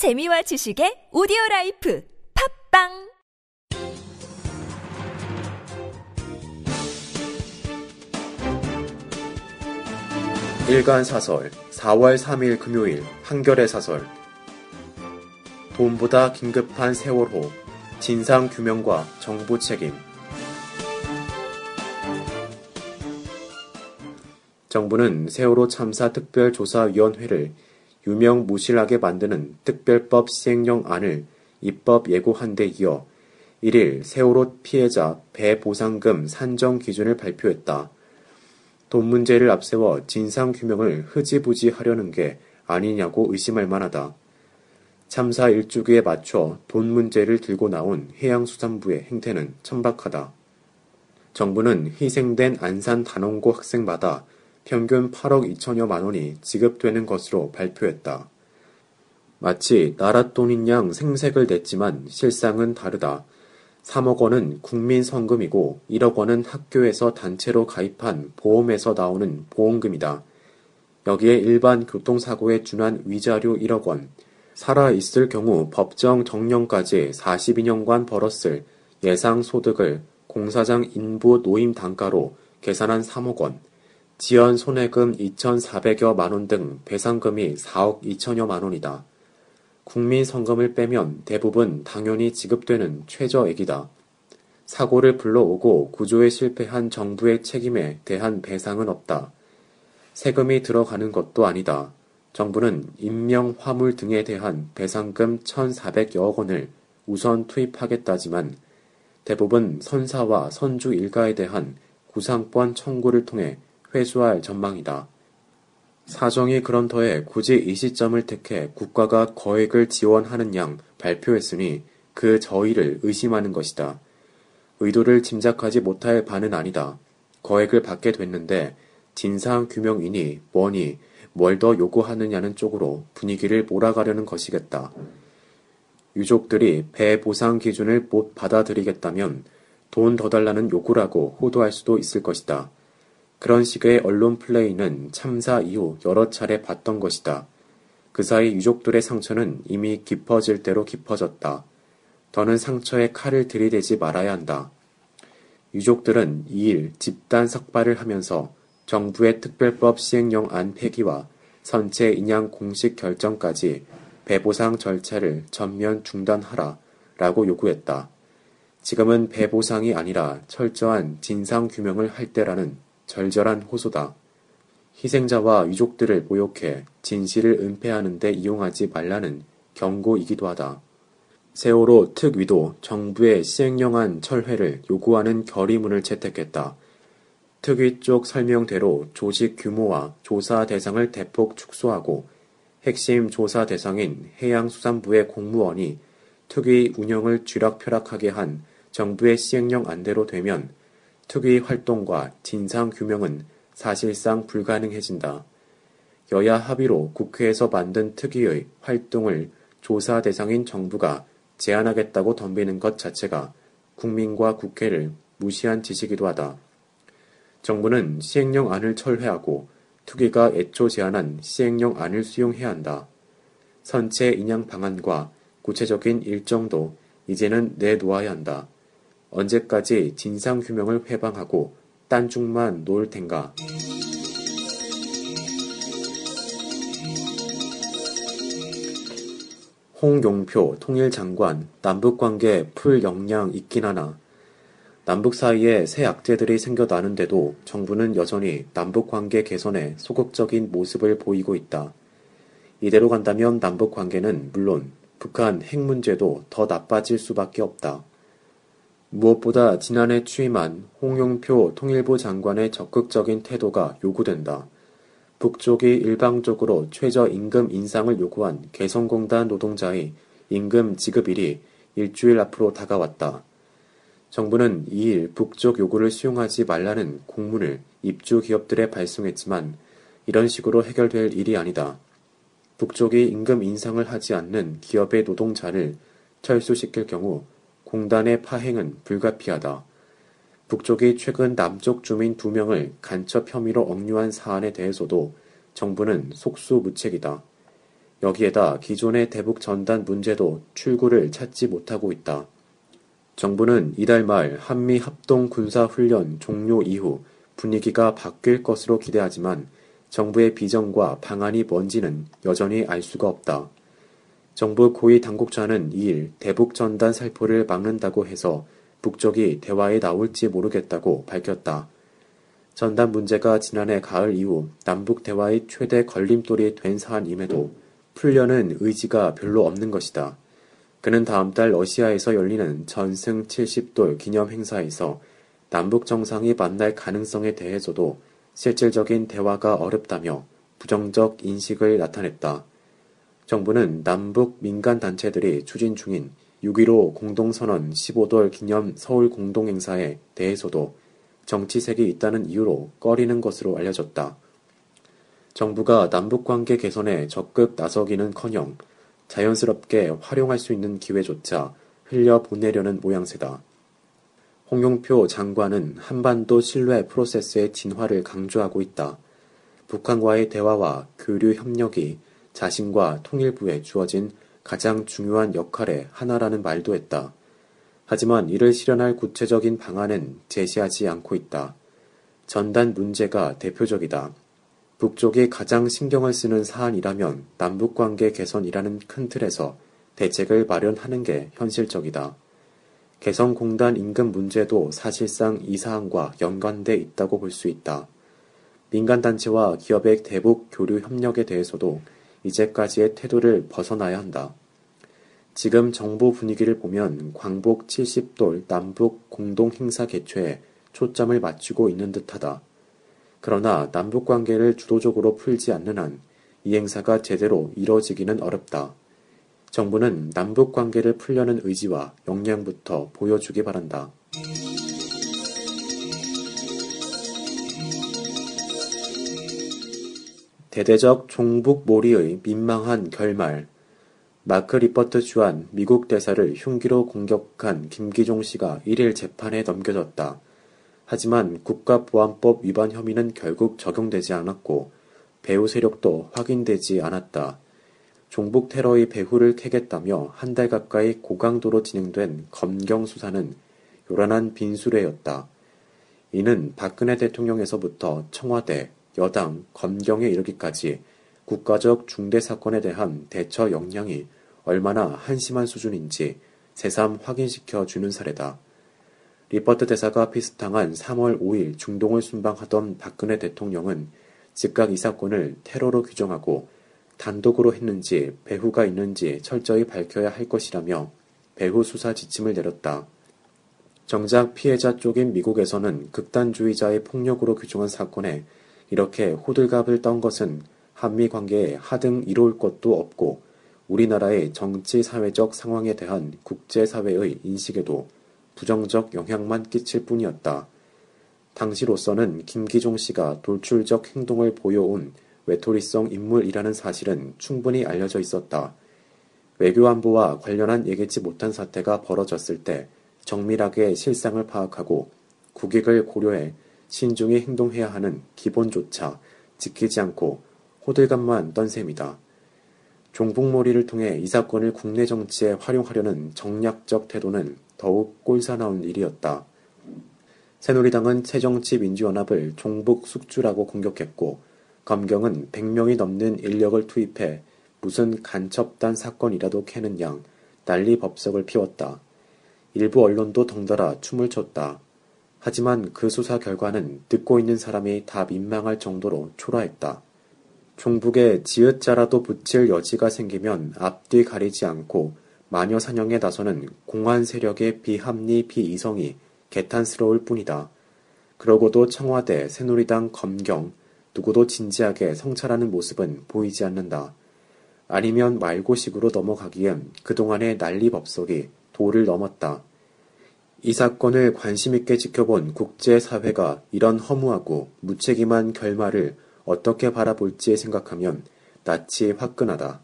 재미와 지식의 오디오 라이프 팟빵! 일간 사설 4월 3일 금요일 한겨레 사설. 돈보다 긴급한 세월호 진상 규명과 정부 책임. 정부는 세월호 참사 특별조사위원회를 유명 무실하게 만드는 특별법 시행령 안을 입법 예고한 데 이어 1일 세월호 피해자 배보상금 산정 기준을 발표했다. 돈 문제를 앞세워 진상 규명을 흐지부지 하려는 게 아니냐고 의심할 만하다. 참사 일주기에 맞춰 돈 문제를 들고 나온 해양수산부의 행태는 천박하다. 정부는 희생된 안산 단원고 학생마다 평균 8억 2천여만 원이 지급되는 것으로 발표했다. 마치 나라 돈인 양 생색을 냈지만 실상은 다르다. 3억 원은 국민 성금이고 1억 원은 학교에서 단체로 가입한 보험에서 나오는 보험금이다. 여기에 일반 교통사고에 준한 위자료 1억 원, 살아있을 경우 법정 정년까지 42년간 벌었을 예상 소득을 공사장 인부 노임 단가로 계산한 3억 원, 지연 손해금 2,400여 만원 등 배상금이 4억 2천여 만 원이다. 국민 성금을 빼면 대부분 당연히 지급되는 최저액이다. 사고를 불러오고 구조에 실패한 정부의 책임에 대한 배상은 없다. 세금이 들어가는 것도 아니다. 정부는 인명, 화물 등에 대한 배상금 1,400여억 원을 우선 투입하겠다지만 대부분 선사와 선주 일가에 대한 구상권 청구를 통해 회수할 전망이다. 사정이 그런 터에 굳이 이 시점을 택해 국가가 거액을 지원하는 양 발표했으니 그 저의를 의심하는 것이다. 의도를 짐작하지 못할 바는 아니다. 거액을 받게 됐는데 진상 규명이니 뭐니 뭘 더 요구하느냐는 쪽으로 분위기를 몰아가려는 것이겠다. 유족들이 배 보상 기준을 못 받아들이겠다면 돈 더 달라는 요구라고 호도할 수도 있을 것이다. 그런 식의 언론 플레이는 참사 이후 여러 차례 봤던 것이다. 그 사이 유족들의 상처는 이미 깊어질 대로 깊어졌다. 더는 상처에 칼을 들이대지 말아야 한다. 유족들은 2일 집단 석발을 하면서 정부의 특별법 시행령 안 폐기와 선체 인양 공식 결정까지 배보상 절차를 전면 중단하라 라고 요구했다. 지금은 배보상이 아니라 철저한 진상 규명을 할 때라는 절절한 호소다. 희생자와 유족들을 모욕해 진실을 은폐하는 데 이용하지 말라는 경고이기도 하다. 세월호 특위도 정부의 시행령안 철회를 요구하는 결의문을 채택했다. 특위 쪽 설명대로 조직 규모와 조사 대상을 대폭 축소하고 핵심 조사 대상인 해양수산부의 공무원이 특위 운영을 쥐락펴락하게 한 정부의 시행령 안대로 되면 특위 활동과 진상 규명은 사실상 불가능해진다. 여야 합의로 국회에서 만든 특위의 활동을 조사 대상인 정부가 제안하겠다고 덤비는 것 자체가 국민과 국회를 무시한 짓이기도 하다. 정부는 시행령 안을 철회하고 특위가 애초 제안한 시행령 안을 수용해야 한다. 선체 인양 방안과 구체적인 일정도 이제는 내놓아야 한다. 언제까지 진상규명을 회방하고 딴중만 놓을 텐가. 홍용표 통일장관 남북관계 풀 역량 있긴 하나 남북 사이에 새 악재들이 생겨나는데도 정부는 여전히 남북관계 개선에 소극적인 모습을 보이고 있다. 이대로 간다면 남북관계는 물론 북한 핵 문제도 더 나빠질 수밖에 없다. 무엇보다 지난해 취임한 홍용표 통일부 장관의 적극적인 태도가 요구된다. 북쪽이 일방적으로 최저임금 인상을 요구한 개성공단 노동자의 임금 지급일이 일주일 앞으로 다가왔다. 정부는 2일 북쪽 요구를 수용하지 말라는 공문을 입주 기업들에 발송했지만 이런 식으로 해결될 일이 아니다. 북쪽이 임금 인상을 하지 않는 기업의 노동자를 철수시킬 경우 공단의 파행은 불가피하다. 북쪽이 최근 남쪽 주민 두 명을 간첩 혐의로 억류한 사안에 대해서도 정부는 속수무책이다. 여기에다 기존의 대북 전단 문제도 출구를 찾지 못하고 있다. 정부는 이달 말 한미 합동 군사 훈련 종료 이후 분위기가 바뀔 것으로 기대하지만 정부의 비전과 방안이 뭔지는 여전히 알 수가 없다. 정부 고위 당국자는 2일 대북 전단 살포를 막는다고 해서 북쪽이 대화에 나올지 모르겠다고 밝혔다. 전단 문제가 지난해 가을 이후 남북 대화의 최대 걸림돌이 된 사안임에도 풀려는 의지가 별로 없는 것이다. 그는 다음 달 러시아에서 열리는 전승 70돌 기념 행사에서 남북 정상이 만날 가능성에 대해서도 실질적인 대화가 어렵다며 부정적 인식을 나타냈다. 정부는 남북 민간 단체들이 추진 중인 6.15 공동선언 15돌 기념 서울 공동행사에 대해서도 정치색이 있다는 이유로 꺼리는 것으로 알려졌다. 정부가 남북관계 개선에 적극 나서기는 커녕 자연스럽게 활용할 수 있는 기회조차 흘려보내려는 모양새다. 홍용표 장관은 한반도 신뢰 프로세스의 진화를 강조하고 있다. 북한과의 대화와 교류 협력이 자신과 통일부에 주어진 가장 중요한 역할의 하나라는 말도 했다. 하지만 이를 실현할 구체적인 방안은 제시하지 않고 있다. 전단 문제가 대표적이다. 북쪽이 가장 신경을 쓰는 사안이라면 남북관계 개선이라는 큰 틀에서 대책을 마련하는 게 현실적이다. 개성공단 임금 문제도 사실상 이 사안과 연관돼 있다고 볼 수 있다. 민간단체와 기업의 대북 교류 협력에 대해서도 이제까지의 태도를 벗어나야 한다. 지금 정부 분위기를 보면 광복 70돌 남북 공동행사 개최에 초점을 맞추고 있는 듯하다. 그러나 남북 관계를 주도적으로 풀지 않는 한 이 행사가 제대로 이뤄지기는 어렵다. 정부는 남북 관계를 풀려는 의지와 역량부터 보여주기 바란다. 대대적 종북 몰이의 민망한 결말. 마크 리퍼트 주한 미국 대사를 흉기로 공격한 김기종 씨가 1일 재판에 넘겨졌다. 하지만 국가보안법 위반 혐의는 결국 적용되지 않았고 배후 세력도 확인되지 않았다. 종북 테러의 배후를 캐겠다며 한 달 가까이 고강도로 진행된 검경 수사는 요란한 빈수레였다. 이는 박근혜 대통령에서부터 청와대, 여당, 검경에 이르기까지 국가적 중대 사건에 대한 대처 역량이 얼마나 한심한 수준인지 새삼 확인시켜 주는 사례다. 리퍼트 대사가 피습당한 3월 5일 중동을 순방하던 박근혜 대통령은 즉각 이 사건을 테러로 규정하고 단독으로 했는지 배후가 있는지 철저히 밝혀야 할 것이라며 배후 수사 지침을 내렸다. 정작 피해자 쪽인 미국에서는 극단주의자의 폭력으로 규정한 사건에 이렇게 호들갑을 떤 것은 한미 관계에 하등 이로울 것도 없고 우리나라의 정치 사회적 상황에 대한 국제사회의 인식에도 부정적 영향만 끼칠 뿐이었다. 당시로서는 김기종 씨가 돌출적 행동을 보여온 외톨이성 인물이라는 사실은 충분히 알려져 있었다. 외교안보와 관련한 예기치 못한 사태가 벌어졌을 때 정밀하게 실상을 파악하고 국익을 고려해 신중히 행동해야 하는 기본조차 지키지 않고 호들갑만 떤 셈이다. 종북몰이를 통해 이 사건을 국내 정치에 활용하려는 정략적 태도는 더욱 꼴사나운 일이었다. 새누리당은 새정치민주연합을 종북 숙주라고 공격했고 검경은 100명이 넘는 인력을 투입해 무슨 간첩단 사건이라도 캐는 양 난리 법석을 피웠다. 일부 언론도 덩달아 춤을 췄다. 하지만 그 수사 결과는 듣고 있는 사람이 다 민망할 정도로 초라했다. 종북에 지읒자라도 붙일 여지가 생기면 앞뒤 가리지 않고 마녀 사냥에 나서는 공안 세력의 비합리 비이성이 개탄스러울 뿐이다. 그러고도 청와대, 새누리당, 검경, 누구도 진지하게 성찰하는 모습은 보이지 않는다. 아니면 말고식으로 넘어가기엔 그동안의 난리 법석이 도를 넘었다. 이 사건을 관심있게 지켜본 국제사회가 이런 허무하고 무책임한 결말을 어떻게 바라볼지 생각하면 낯이 화끈하다.